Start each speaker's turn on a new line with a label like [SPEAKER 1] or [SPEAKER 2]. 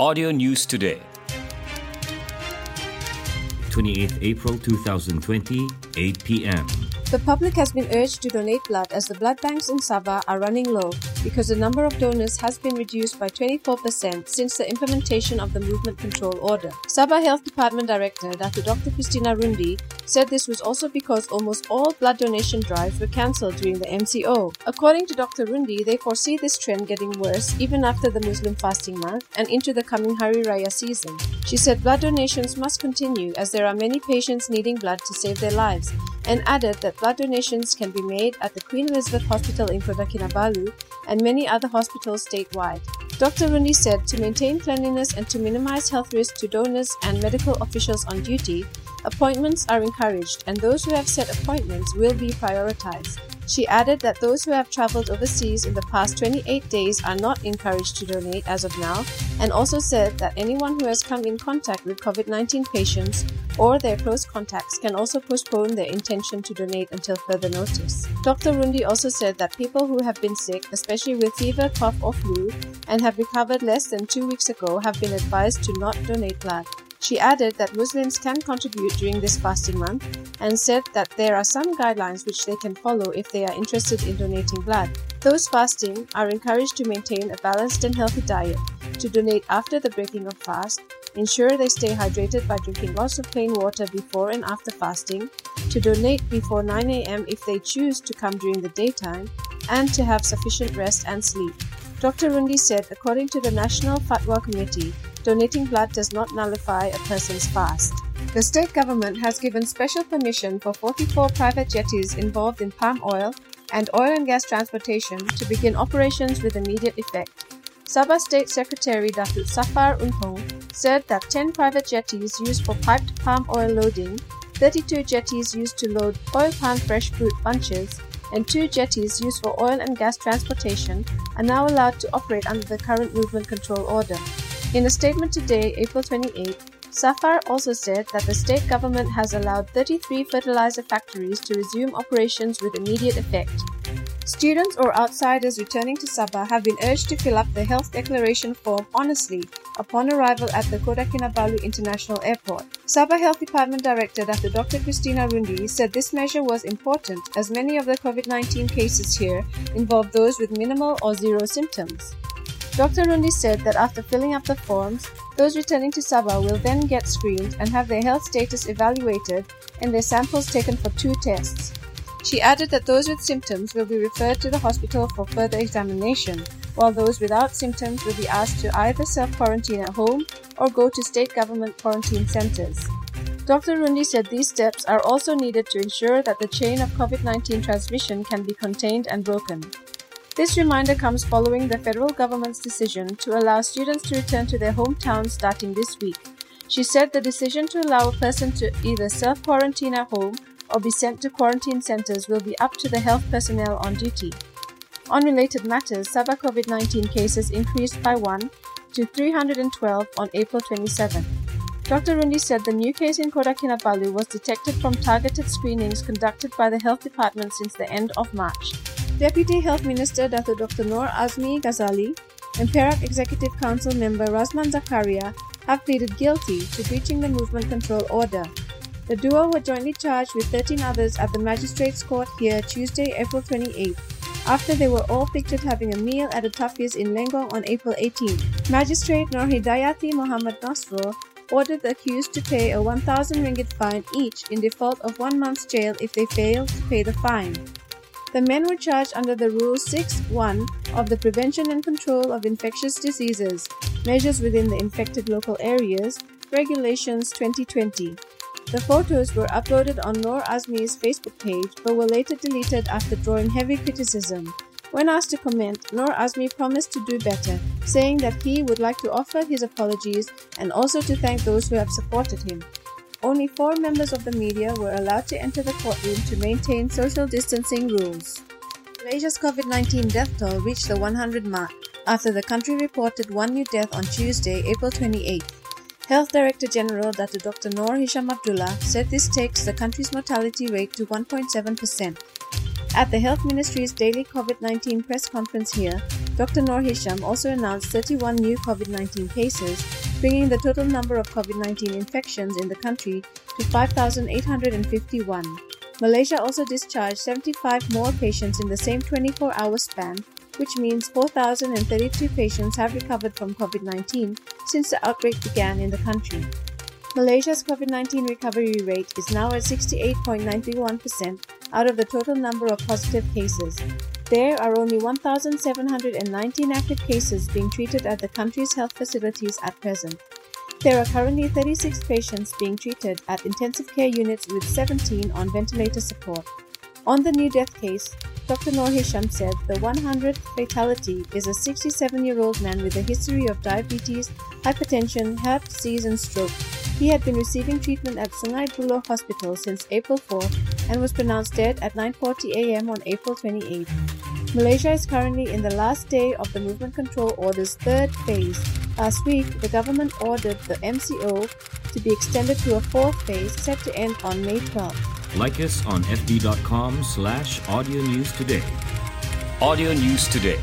[SPEAKER 1] Audio News Today.
[SPEAKER 2] 28th April 2020, 8 p.m.
[SPEAKER 3] The public has been urged to donate blood as the blood banks in Sabah are running low because the number of donors has been reduced by 24% since the implementation of the Movement Control Order. Sabah Health Department Director Dr. Dr. Christina Rundi said this was also because almost all blood donation drives were cancelled during the MCO. According to Dr. Rundi, they foresee this trend getting worse even after the Muslim fasting month and into the coming Hari Raya season. She said blood donations must continue as there are many patients needing blood to save their lives and added that blood donations can be made at the Queen Elizabeth Hospital in Kota Kinabalu and many other hospitals statewide. Dr. Rundi said to maintain cleanliness and to minimize health risks to donors and medical officials on duty, appointments are encouraged and those who have set appointments will be prioritized. She added that those who have traveled overseas in the past 28 days are not encouraged to donate as of now, and also said that anyone who has come in contact with COVID 19 patients or their close contacts can also postpone their intention to donate until further notice. Dr. Rundi also said that people who have been sick, especially with fever, cough, or flu, and have recovered less than two weeks ago, have been advised to not donate blood. She added that Muslims can contribute during this fasting month and said that there are some guidelines which they can follow if they are interested in donating blood. Those fasting are encouraged to maintain a balanced and healthy diet, to donate after the breaking of fast, ensure they stay hydrated by drinking lots of plain water before and after fasting, to donate before 9 a.m. if they choose to come during the daytime, and to have sufficient rest and sleep. Dr. Rundi said, according to the National Fatwa Committee, donating blood does not nullify a person's fast. The state government has given special permission for 44 private jetties involved in palm oil and oil and gas transportation to begin operations with immediate effect. Sabah State Secretary Datuk Safar Untong said that 10 private jetties used for piped palm oil loading, 32 jetties used to load oil palm fresh fruit bunches, and two jetties used for oil and gas transportation are now allowed to operate under the current movement control order. In a statement today, April 28, Safar also said that the state government has allowed 33 fertilizer factories to resume operations with immediate effect. Students or outsiders returning to Sabah have been urged to fill up the health declaration form honestly upon arrival at the Kota Kinabalu International Airport. Sabah Health Department Director Dr. Dr. Christina Rundi said this measure was important as many of the COVID 19 cases here involve those with minimal or zero symptoms. Dr. Rundi said that after filling up the forms, those returning to Sabah will then get screened and have their health status evaluated and their samples taken for two tests. She added that those with symptoms will be referred to the hospital for further examination, while those without symptoms will be asked to either self quarantine at home or go to state government quarantine centers. Dr. Rundi said these steps are also needed to ensure that the chain of COVID 19 transmission can be contained and broken. This reminder comes following the federal government's decision to allow students to return to their hometowns starting this week. She said the decision to allow a person to either self quarantine at home or be sent to quarantine centers will be up to the health personnel on duty. On related matters, Sabah COVID 19 cases increased by 1 to 312 on April 27. Dr. Rundi said the new case in Kota Kinabalu was detected from targeted screenings conducted by the health department since the end of March. Deputy Health Minister Dr. Dr. Noor Azmi Ghazali and Perak Executive Council member Razman Zakaria have pleaded guilty to breaching the movement control order. The duo were jointly charged with 13 others at the Magistrates Court here Tuesday, April 28, after they were all pictured having a meal at a Tahfiz in Lenggong on April 18. Magistrate Nur Hidayati Muhammad Nasro ordered the accused to pay a 1,000 ringgit fine each in default of one month's jail if they failed to pay the fine. The men were charged under the Rule 6.1 of the Prevention and Control of Infectious Diseases, Measures Within the Infected Local Areas, Regulations 2020. The photos were uploaded on Noor Azmi's Facebook page but were later deleted after drawing heavy criticism. When asked to comment, Noor Azmi promised to do better, saying that he would like to offer his apologies and also to thank those who have supported him. Only four members of the media were allowed to enter the courtroom to maintain social distancing rules. Malaysia's COVID 19 death toll reached the 100 mark after the country reported one new death on Tuesday, April 28. Health Director General Dr. Noor Hisham Abdullah said this takes the country's mortality rate to 1.7%. At the Health Ministry's daily COVID 19 press conference here, Dr. Noor Hisham also announced 31 new COVID 19 cases, bringing the total number of COVID 19 infections in the country to 5,851. Malaysia also discharged 75 more patients in the same 24 hour span, which means 4,032 patients have recovered from COVID 19 since the outbreak began in the country. Malaysia's COVID 19 recovery rate is now at 68.91% out of the total number of positive cases. There are only 1,719 active cases being treated at the country's health facilities at present. There are currently 36 patients being treated at intensive care units with 17 on ventilator support. On the new death case, Dr. Noor Hisham said the 100th fatality is a 67 year old man with a history of diabetes, hypertension, heart disease, and stroke. He had been receiving treatment at Sungai Buloh Hospital since April 4 and was pronounced dead at 9:40 a.m. on April 28. Malaysia is currently in the last day of the movement control order's third phase. Last week, the government ordered the MCO to be extended to a fourth phase set to end on May 12.
[SPEAKER 2] Like us on fb.com slash audio news today.
[SPEAKER 1] Audio News Today